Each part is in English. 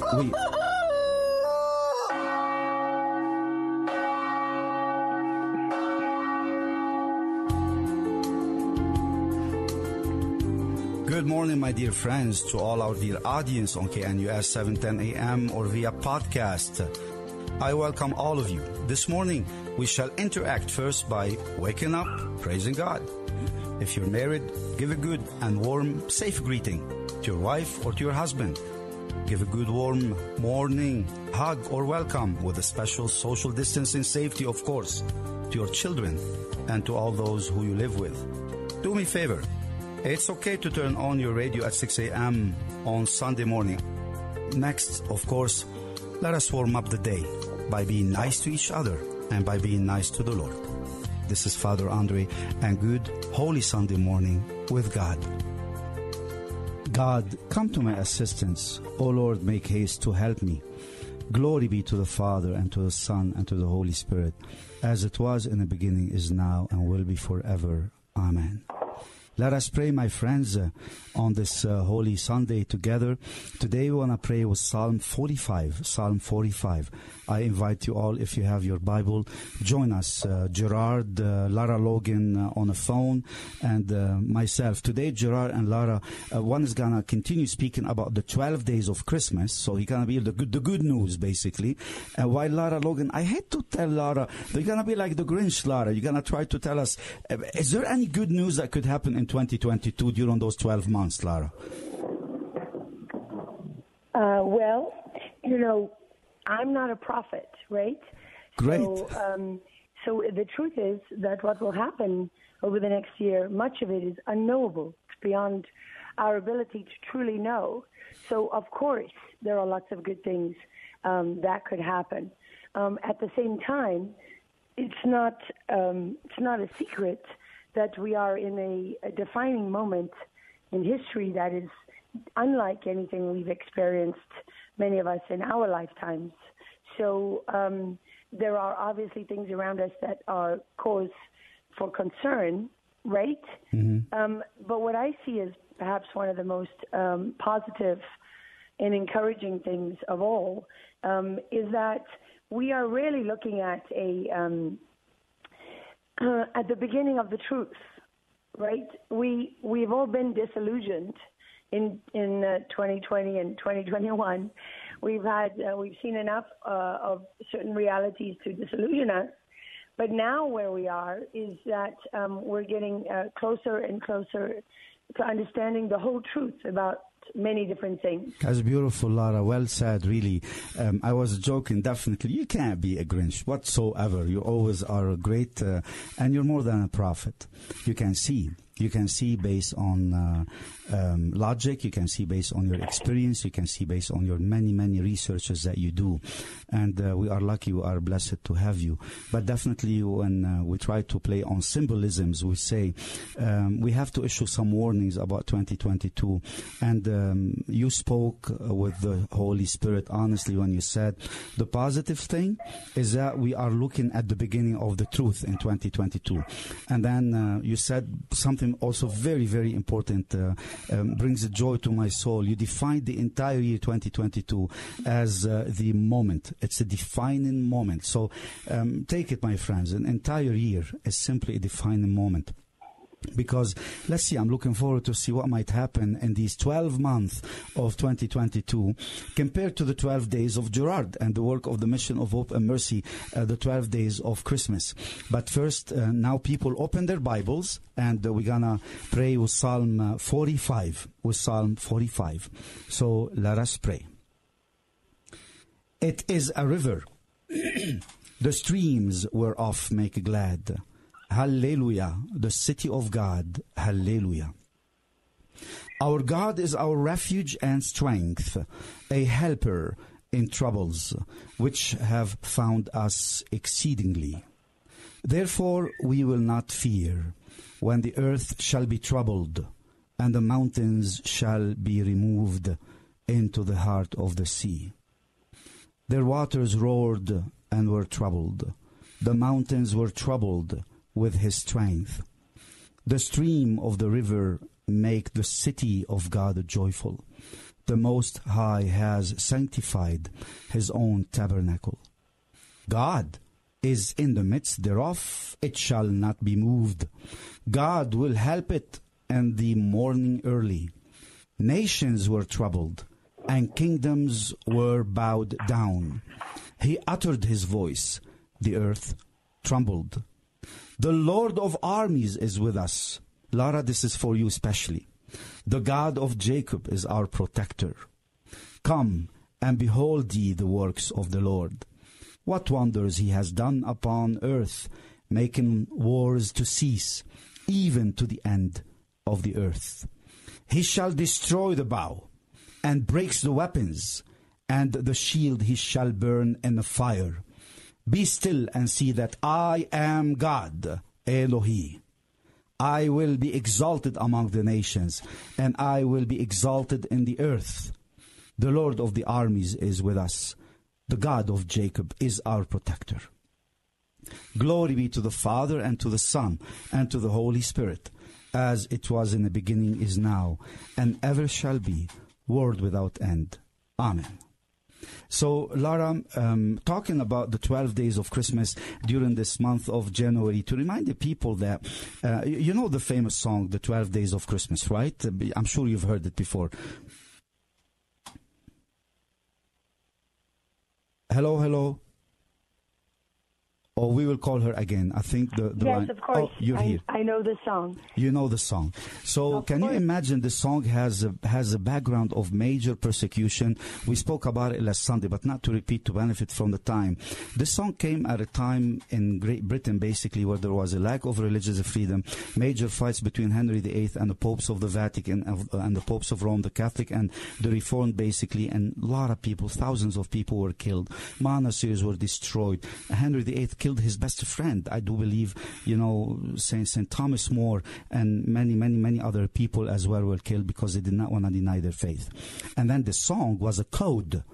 Good morning, my dear friends, to all our dear audience on KNUS 710 AM or via podcast. I welcome all of you. This morning, we shall interact first by waking up, praising God. If you're married, give a good and warm, safe greeting to your wife or to your husband. Give a good warm morning hug or welcome with a special social distancing safety, of course, to your children and to all those who you live with. Do me a favor. It's okay to turn on your radio at 6 a.m. on Sunday morning. Next, of course, let us warm up the day by being nice to each other and by being nice to the Lord. This is Father Andre and good Holy Sunday morning with God. God, come to my assistance. O Lord, make haste to help me. Glory be to the Father and to the Son and to the Holy Spirit, as it was in the beginning, is now, and will be forever. Amen. Let us pray, my friends, uh, on this uh, Holy Sunday together. Today we want to pray with Psalm 45. Psalm 45. I invite you all, if you have your Bible, join us. Uh, Gerard, uh, Lara Logan uh, on the phone, and uh, myself. Today, Gerard and Lara, one is going to continue speaking about the 12 days of Christmas. So he's going to be the good, the good news, basically. And while Lara Logan, I hate to tell Lara, they're going to be like the Grinch, Lara. You're going to try to tell us, is there any good news that could happen in 2022 during those 12 months, Lara? Uh, well, you know, I'm not a prophet, right? Great. So, um, so the truth is that what will happen over the next year, much of it is unknowable. It's beyond our ability to truly know. So, of course, there are lots of good things um, that could happen. Um, at the same time, it's not um, it's not a secret that we are in a, a defining moment in history that is unlike anything we've experienced, many of us in our lifetimes. So um, there are obviously things around us that are cause for concern, right? Mm-hmm. Um, but what I see as perhaps one of the most um, positive and encouraging things of all um, is that we are really looking at a um, uh, at the beginning of the truth, right? We we've all been disillusioned in in uh, 2020 and 2021. We've had uh, we've seen enough uh, of certain realities to disillusion us. But now where we are is that um, we're getting uh, closer and closer to understanding the whole truth about many different things. That's beautiful, Lara. Well said, really. Um, I was joking, definitely. You can't be a Grinch whatsoever. You always are a great, uh, and you're more than a prophet. You can see you can see based on uh, um, logic, you can see based on your experience, you can see based on your many, many researches that you do. And uh, we are lucky, we are blessed to have you. But definitely, when uh, we try to play on symbolisms, we say um, we have to issue some warnings about 2022. And um, you spoke with the Holy Spirit honestly when you said the positive thing is that we are looking at the beginning of the truth in 2022. And then uh, you said something also very, very important, uh, um, brings a joy to my soul. You defined the entire year 2022 as uh, the moment. It's a defining moment. So um, take it, my friends. An entire year is simply a defining moment because let's see i'm looking forward to see what might happen in these 12 months of 2022 compared to the 12 days of gerard and the work of the mission of hope and mercy uh, the 12 days of christmas. But first uh, now people open their bibles and uh, we're gonna pray with psalm uh, 45 with psalm 45 so let us pray. It is a river. The streams whereof make glad Hallelujah. The city of God. Hallelujah. Our God is our refuge and strength, a helper in troubles, which have found us exceedingly. Therefore we will not fear when the earth shall be troubled, and the mountains shall be removed into the heart of the sea. Their waters roared and were troubled. The mountains were troubled with his strength. The stream of the river make the city of God joyful. The Most High has sanctified his own tabernacle. God is in the midst thereof, it shall not be moved. God will help it in the morning early. Nations were troubled, and kingdoms were bowed down. He uttered his voice, the earth trembled. The Lord of armies is with us. Lara, this is for you especially. The God of Jacob is our protector. Come and behold ye the works of the Lord. What wonders he has done upon earth, making wars to cease, even to the end of the earth. He shall destroy the bow, and breaks the weapons, and the shield he shall burn in the fire. Be still and see that I am God, Elohi. I will be exalted among the nations, and I will be exalted in the earth. The Lord of the armies is with us. The God of Jacob is our protector. Glory be to the Father, and to the Son, and to the Holy Spirit, as it was in the beginning, is now, and ever shall be, world without end. Amen. So, Lara, um, talking about the 12 days of Christmas during this month of January, to remind the people that, uh, you know the famous song, The 12 Days of Christmas, right? I'm sure you've heard it before. Hello, hello. Or we will call her again. I think the, the yes, line. of course. Oh, you're I, here. I know the song. You know the song. So Of can you imagine the song has a, has a background of major persecution? We spoke about it last Sunday, but not to repeat to benefit from the time. This song came at a time in Great Britain, basically, where there was a lack of religious freedom, major fights between Henry VIII and the popes of the Vatican and the popes of Rome, the Catholic and the Reformed, basically, and a lot of people, thousands of people were killed. Monasteries were destroyed. Henry VIII killed his best friend. I do believe, you know, Saint Saint Thomas More and many, many, many other people as well were killed because they did not want to deny their faith. And then the song was a code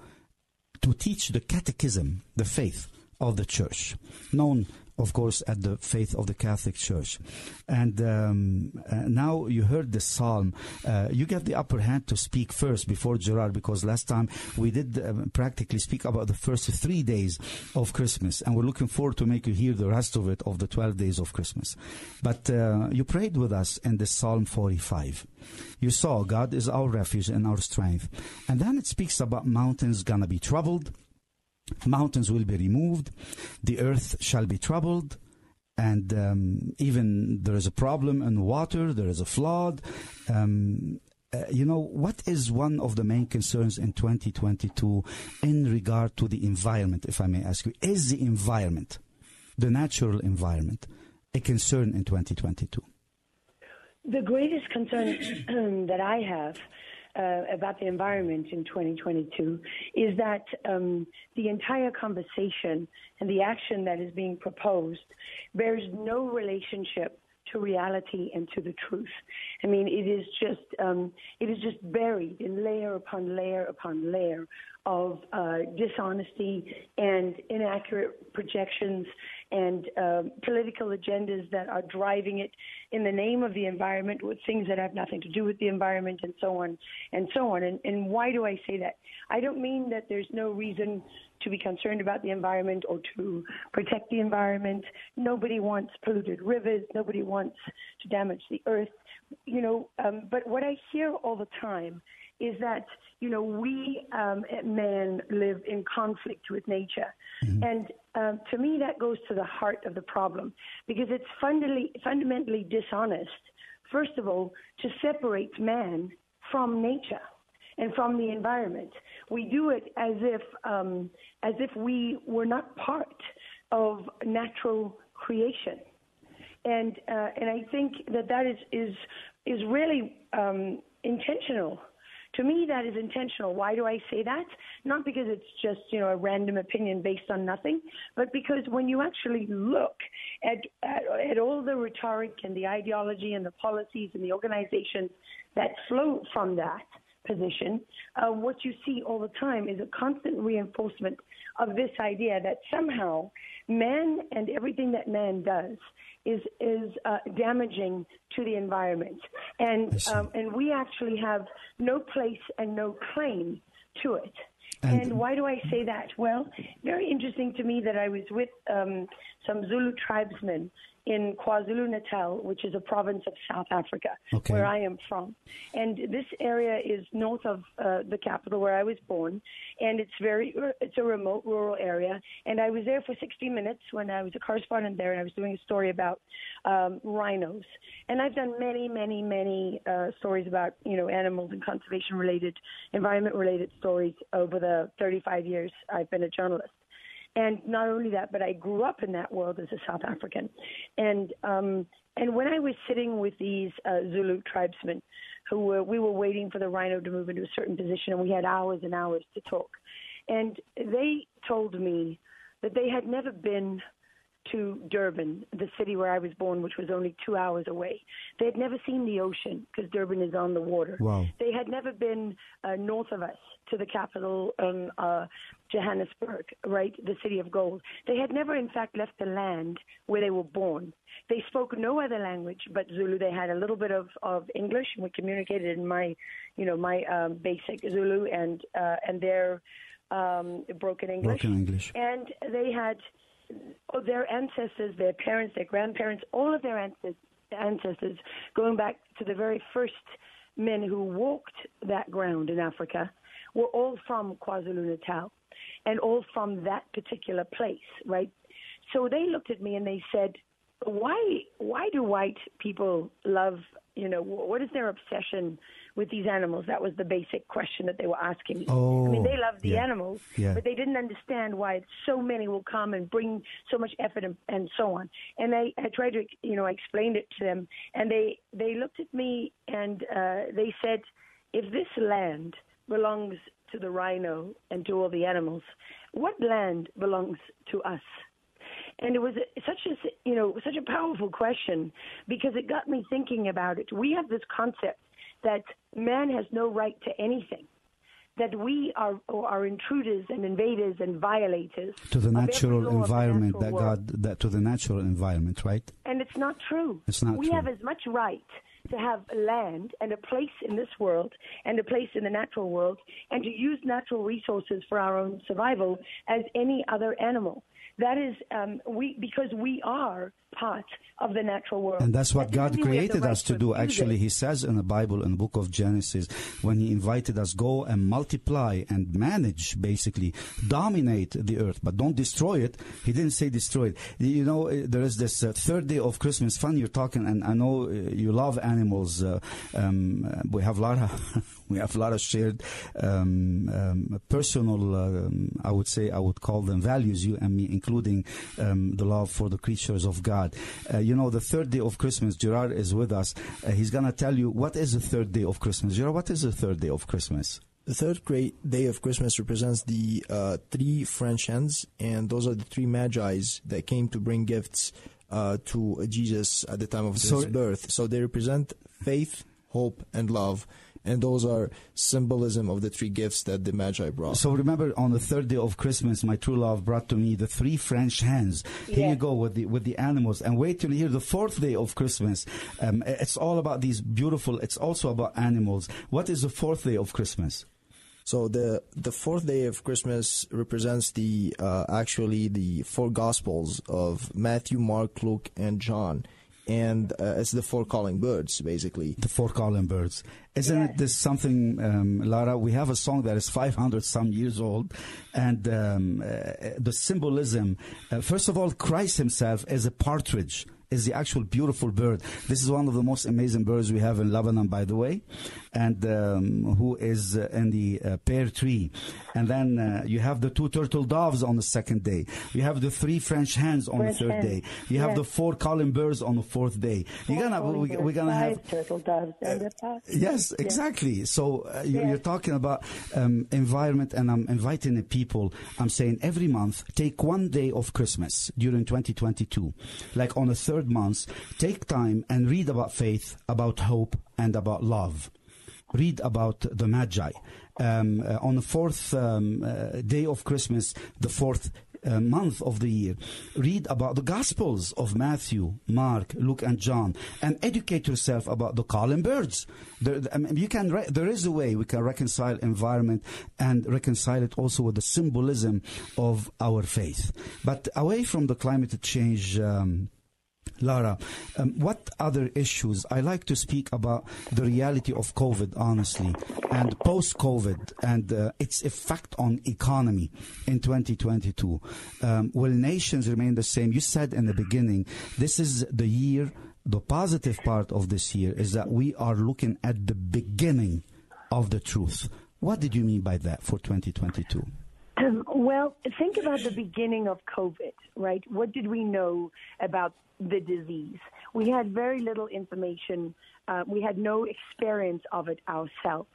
to teach the catechism, the faith of the church, known, of course, at the faith of the Catholic Church. And um, uh, now you heard the psalm. Uh, you get the upper hand to speak first before Gerard, because last time we did um, practically speak about the first three days of Christmas, and we're looking forward to make you hear the rest of it of the 12 days of Christmas. But uh, you prayed with us in the Psalm 45. You saw God is our refuge and our strength. And then it speaks about mountains gonna be troubled mountains will be removed, the earth shall be troubled, and um, even there is a problem in water, there is a flood. Um, uh, you know, what is one of the main concerns in 2022 in regard to the environment, if I may ask you? Is the environment, the natural environment, a concern in 2022? The greatest concern that I have uh, about the environment in 2022 is that um, the entire conversation and the action that is being proposed bears no relationship to reality and to the truth. I mean, it is just um, it is just buried in layer upon layer upon layer of uh, dishonesty and inaccurate projections and uh, political agendas that are driving it in the name of the environment with things that have nothing to do with the environment and so on and so on. And, and why do I say that? I don't mean that there's no reason to be concerned about the environment or to protect the environment. Nobody wants polluted rivers. Nobody wants to damage the earth. You know, um, but what I hear all the time is that you know we um, man live in conflict with nature, and um, to me that goes to the heart of the problem because it's fundamentally fundamentally dishonest. First of all, to separate man from nature and from the environment. We do it as if um, as if we were not part of natural creation, and uh, and I think that that is is is really um, intentional. To me, that is intentional. Why do I say that? Not because it's just you know a random opinion based on nothing, but because when you actually look at at, at all the rhetoric and the ideology and the policies and the organizations that flow from that position, uh, what you see all the time is a constant reinforcement of this idea that somehow man and everything that man does is is uh, damaging to the environment, and um, and we actually have no place and no claim to it. And, and, why do I say that? Well, very interesting to me that I was with um, some Zulu tribesmen in KwaZulu Natal, which is a province of South Africa, okay. where I am from. And this area is north of uh, the capital where I was born, and it's very it's a remote rural area. And I was there for 60 minutes when I was a correspondent there, and I was doing a story about um, rhinos. And I've done many, many, many uh, stories about you know animals and conservation related, environment related stories over the 35 years I've been a journalist. And not only that, but I grew up in that world as a South African. And um, and when I was sitting with these uh, Zulu tribesmen, who were we were waiting for the rhino to move into a certain position, and we had hours and hours to talk. And they told me that they had never been to Durban, the city where I was born, which was only two hours away. They had never seen the ocean because Durban is on the water. Wow. They had never been uh, north of us to the capital, um, uh, Johannesburg, right, the city of gold. They had never, in fact, left the land where they were born. They spoke no other language but Zulu. They had a little bit of, of English, and we communicated in my, you know, my um, basic Zulu and uh, and their um, broken English. Broken English. And they had oh, their ancestors, their parents, their grandparents, all of their ancestors, going back to the very first men who walked that ground in Africa, were all from KwaZulu Natal and all from that particular place, right? So they looked at me and they said, why why do white people love you know what is their obsession with these animals? That was the basic question that they were asking me. Oh, I mean, they love the yeah. animals, yeah. but they didn't understand why so many will come and bring so much effort and, and so on. And I, I tried to, you know, I explained it to them, and they they looked at me and uh, they said, if this land belongs to the rhino and to all the animals, what land belongs to us? And it was such a you know such a powerful question because it got me thinking about it. We have this concept that man has no right to anything, that we are are intruders and invaders and violators to the natural environment the natural that God that to the natural environment, right? And it's not true. It's not we true. have as much right to have land and a place in this world and a place in the natural world and to use natural resources for our own survival as any other animal. That is, um, we because we are part of the natural world. And that's what God created right us to do. Actually, He says in the Bible, in the book of Genesis, when He invited us, go and multiply and manage, basically, dominate the earth, but don't destroy it. He didn't say destroy it. You know, uh, there is this uh, third day of Christmas. Fun, you're talking, and I know uh, you love animals. Uh, um, we have a lot of, we have a lot of shared um, um, personal, um, I would say, I would call them values, you and me, including um, the love for the creatures of God. Uh, you know, the third day of Christmas, Gerard is with us. Uh, he's going to tell you what is the third day of Christmas. Gerard, what is the third day of Christmas? The third great day of Christmas represents the uh, three French hens, and those are the three magi's that came to bring gifts uh, to Jesus at the time of his so, birth. So they represent faith, hope, and love and those are symbolism of the three gifts that the Magi brought. So remember, on the third day of Christmas, my true love brought to me the three French hens. Here yes. you go with the with the animals, and wait till you hear the fourth day of Christmas. Um, it's all about these beautiful. It's also about animals. What is the fourth day of Christmas? So the the fourth day of Christmas represents the uh, actually the four Gospels of Matthew, Mark, Luke, and John and uh, it's the four calling birds, basically. The four calling birds. Isn't yes. it this something, um, Lara? We have a song that is 500 some years old, and um, uh, the symbolism. Uh, first of all, Christ Himself is a partridge is the actual beautiful bird. This is one of the most amazing birds we have in Lebanon, by the way, and um, who is uh, in the uh, pear tree. And then uh, you have the two turtle doves on the second day. You have the three French hens on French the third day. You have the four calling birds on the fourth day. You're gonna we, we're gonna have turtle doves and puff. Yes, exactly. So uh, you, Yes. you're talking about um, environment, and I'm inviting the people. I'm saying every month, take one day of Christmas during 2022, like on the third month, take time and read about faith, about hope, and about love. Read about the Magi. Um, uh, on the fourth um, uh, day of Christmas, the fourth uh, month of the year. Read about the Gospels of Matthew, Mark, Luke, and John, and educate yourself about the calling birds. There, I mean, you can. Re- there is a way we can reconcile environment and reconcile it also with the symbolism of our faith. But away from the climate change. Um, Lara, um, what other issues? I like to speak about the reality of COVID, honestly, and post-COVID and uh, its effect on economy in 2022. Um, will nations remain the same? You said in the beginning, this is the year. The positive part of this year is that we are looking at the beginning of the truth. What did you mean by that for 2022? Well, think about the beginning of COVID, right? What did we know about the disease? We had very little information. Uh, we had no experience of it ourselves.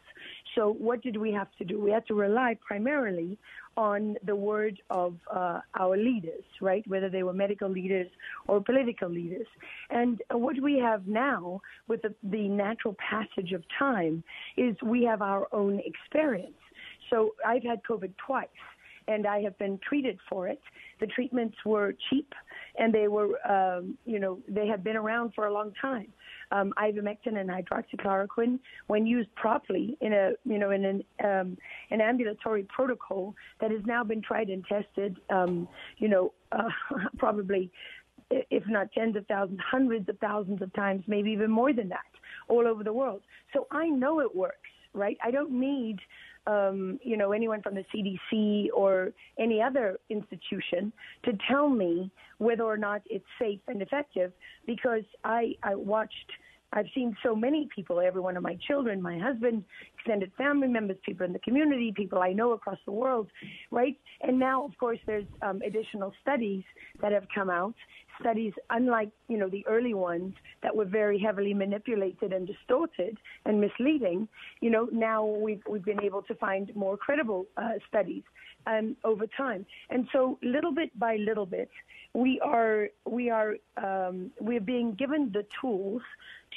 So, what did we have to do? We had to rely primarily on the word of uh, our leaders, right? Whether they were medical leaders or political leaders. And what we have now, with the, the natural passage of time, is we have our own experience. So I've had COVID twice, and I have been treated for it. The treatments were cheap, and they were, um, you know, they have been around for a long time. Um, ivermectin and hydroxychloroquine, when used properly in a, you know, in an um, an ambulatory protocol that has now been tried and tested, um, you know, uh, probably if not tens of thousands, hundreds of thousands of times, maybe even more than that, all over the world. So I know it works, right? I don't need, um, you know, anyone from the CDC or any other institution to tell me whether or not it's safe and effective because I, I watched. I've seen so many people, every one of my children, my husband, extended family members, people in the community, people I know across the world, right? And now, of course, there's um, additional studies that have come out, studies unlike, you know, the early ones that were very heavily manipulated and distorted and misleading. You know, now we've, we've been able to find more credible uh, studies um, over time. And so little bit by little bit, we are, we are, um, we're being given the tools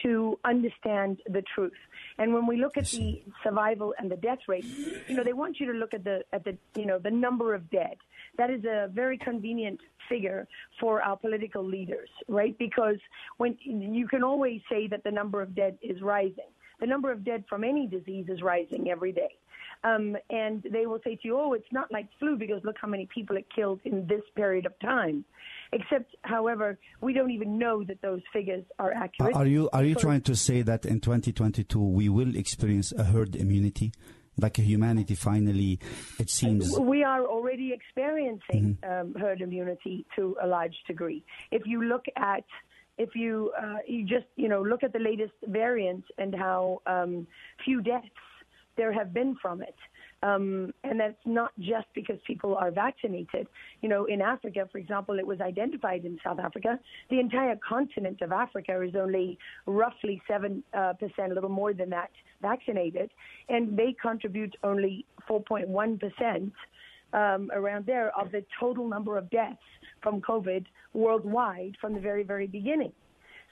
to understand the truth. And when we look at the survival and the death rate, you know, they want you to look at the at the you know the number of dead. That is a very convenient figure for our political leaders, right? Because when you can always say that the number of dead is rising. The number of dead from any disease is rising every day. Um, and they will say to you, oh, it's not like flu because look how many people it killed in this period of time. Except, however, we don't even know that those figures are accurate. Are you are you because- trying to say that in 2022 we will experience a herd immunity, like humanity finally? It seems. We are already experiencing um, herd immunity to a large degree. If you look at, if you uh, you just you know look at the latest variants and how um, few deaths there have been from it. Um, and that's not just because people are vaccinated. You know, in Africa, for example, it was identified in South Africa. The entire continent of Africa is only roughly 7, uh, percent, a little more than that, vaccinated. And they contribute only 4.1% um, around there of the total number of deaths from COVID worldwide from the very, very beginning.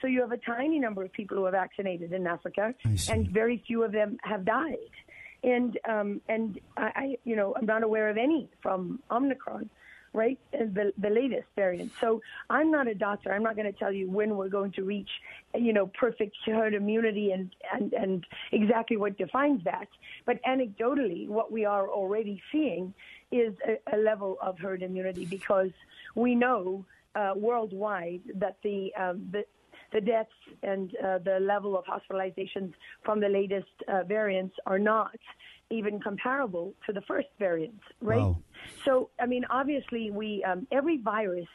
So you have a tiny number of people who are vaccinated in Africa, and very few of them have died. And um, and I, I, you know, I'm not aware of any from Omicron, right? The the latest variant. So I'm not a doctor. I'm not going to tell you when we're going to reach, you know, perfect herd immunity and and and exactly what defines that. But anecdotally, what we are already seeing is a, a level of herd immunity because we know uh, worldwide that the um, the the deaths and uh, the level of hospitalizations from the latest uh, variants are not even comparable to the first variants, right? Wow. So, I mean, obviously, we um, every virus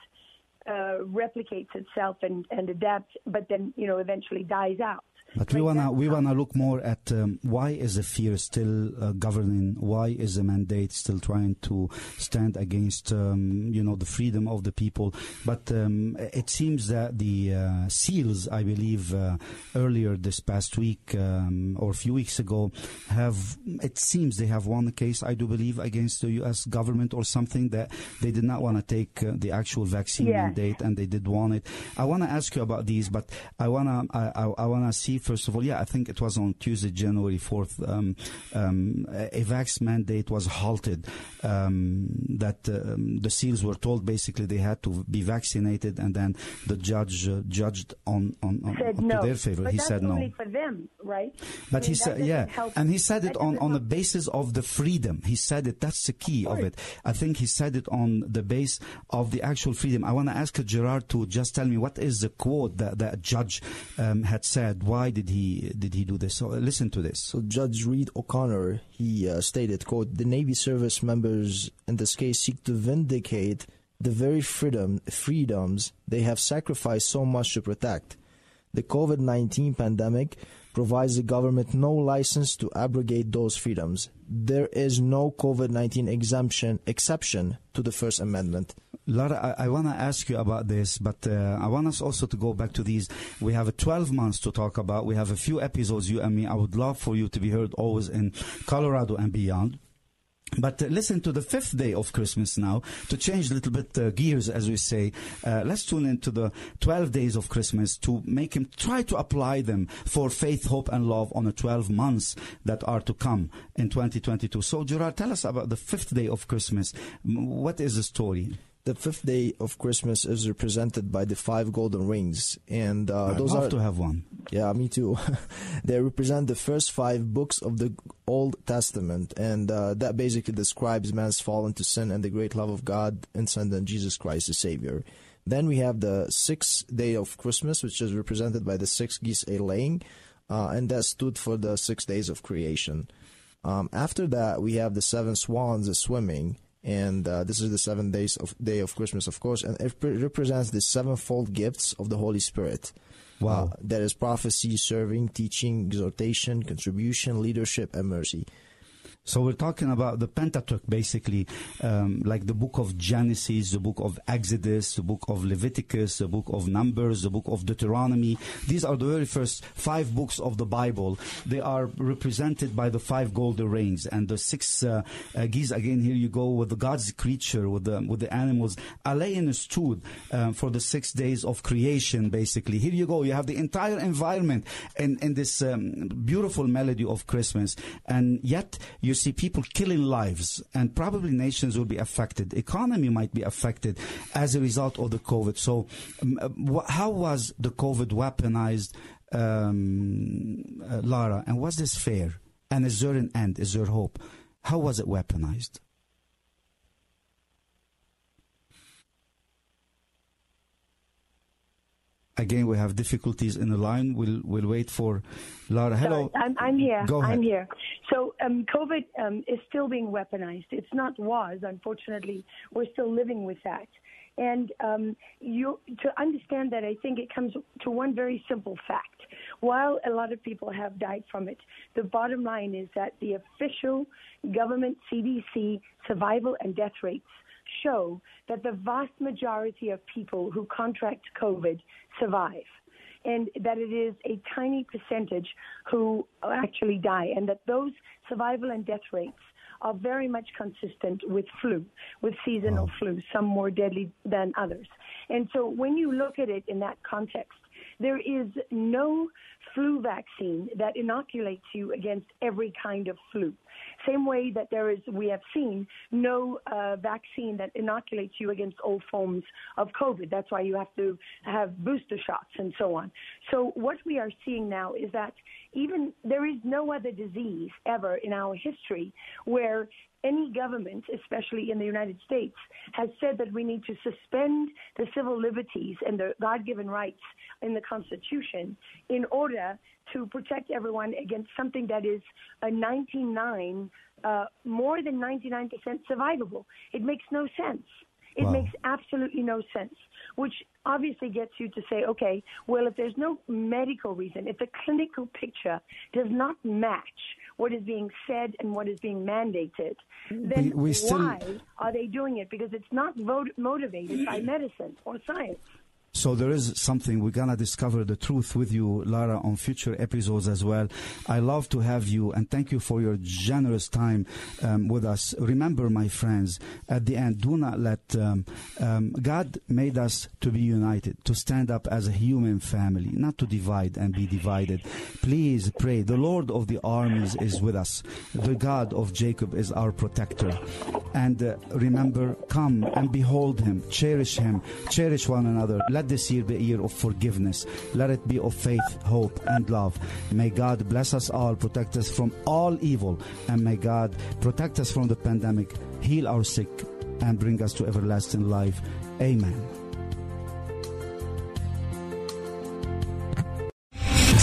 uh, replicates itself and, and adapts, but then you know eventually dies out. But we wanna we wanna look more at um, why is the fear still uh, governing? Why is the mandate still trying to stand against um, you know the freedom of the people? But um, it seems that the uh, SEALs, I believe, uh, earlier this past week um, or a few weeks ago, have it seems they have won a case. I do believe against the U.S. government or something that they did not want to take uh, the actual vaccine Yes. mandate and they did want it. I want to ask you about these, but I wanna I, I, I wanna see first of all. Yeah, I think it was on Tuesday, January fourth. Um, um, a vax mandate was halted. Um, that um, the SEALs were told basically they had to be vaccinated, and then the judge uh, judged on on, on Said to their favor. But he said no. only for them, right? But I he said, yeah, help- and he said it on, on the basis of the freedom. He said it. That's the key of it. I think he said it on the base of the actual freedom. I want to ask Gerard to just tell me what is the quote that that judge um, had said. Why did he did he do this? So uh, listen to this. So Judge Reed O'Connor, he uh, stated, quote, the Navy service members in this case seek to vindicate the very freedom, freedoms they have sacrificed so much to protect. The COVID-19 pandemic provides the government no license to abrogate those freedoms. There is no COVID-19 exemption exception to the First Amendment. Lara, I, I want to ask you about this, but uh, I want us also to go back to these. We have 12 months to talk about. We have a few episodes, you and me. I would love for you to be heard always in Colorado and beyond. But uh, listen to the fifth day of Christmas now to change a little bit uh, gears, as we say. Uh, let's tune into the 12 days of Christmas to make him try to apply them for faith, hope, and love on the 12 months that are to come in 2022. So, Gerard, tell us about the fifth day of Christmas. What is the story? The fifth day of Christmas is represented by the five golden rings, and uh, I'd those love are to have one. Yeah, me too. they represent the first five books of the Old Testament, and uh, that basically describes man's fall into sin and the great love of God and sending Jesus Christ, the Savior. Then we have the sixth day of Christmas, which is represented by the six geese a laying, uh, and that stood for the six days of creation. Um, after that, we have the seven swans a swimming, and uh, this is the seventh days of day of Christmas, of course, and it pre- represents the sevenfold gifts of the Holy Spirit. Wow. Uh, that is prophecy, serving, teaching, exhortation, contribution, leadership, and mercy. So we're talking about the Pentateuch, basically, um, like the book of Genesis, the book of Exodus, the book of Leviticus, the book of Numbers, the book of Deuteronomy. These are the very first five books of the Bible. They are represented by the five golden rings and the six uh, uh, geese. Again, here you go with the God's creature, with the with the animals. Alain stood um, for the six days of creation. Basically, here you go. You have the entire environment in in this um, beautiful melody of Christmas, and yet you see people killing lives, and probably nations will be affected. Economy might be affected as a result of the COVID. So, um, uh, how was the COVID weaponized, um, uh, Lara? And was this fair? And is there an end? Is there hope? How was it weaponized? Again, we have difficulties in the line. We'll we'll wait for Lara. Hello. Sorry, I'm, I'm here. Go ahead. I'm here. So um, COVID um, is still being weaponized. It's not was, unfortunately. We're still living with that. And um, you to understand that, I think it comes to one very simple fact. While a lot of people have died from it, the bottom line is that the official government CDC survival and death rates show that the vast majority of people who contract COVID survive and that it is a tiny percentage who actually die, and that those survival and death rates are very much consistent with flu, with seasonal flu, some more deadly than others. And so when you look at it in that context, there is no flu vaccine that inoculates you against every kind of flu. Same way that there is, we have seen, no uh, vaccine that inoculates you against all forms of COVID. That's why you have to have booster shots and so on. So what we are seeing now is that even there is no other disease ever in our history where any government, especially in the United States, has said that we need to suspend the civil liberties and the God given rights in the Constitution in order to protect everyone against something that is a 99, uh, more than 99% survivable. It makes no sense. It Wow. makes absolutely no sense, which obviously gets you to say, okay, well, if there's no medical reason, if the clinical picture does not match what is being said and what is being mandated, then We- we still- why are they doing it? Because it's not motivated by medicine or science. So there is something we're gonna discover the truth with you, Lara, on future episodes as well. I love to have you, and thank you for your generous time um, with us. Remember, my friends, at the end, do not let um, um, God made us to be united, to stand up as a human family, not to divide and be divided. Please pray. The Lord of the armies is with us. The God of Jacob is our protector. And uh, remember, come and behold him, cherish him, cherish one another. Let this year be a year of forgiveness. Let it be of faith, hope, and love. May God bless us all, protect us from all evil, and may God protect us from the pandemic, heal our sick, and bring us to everlasting life. Amen.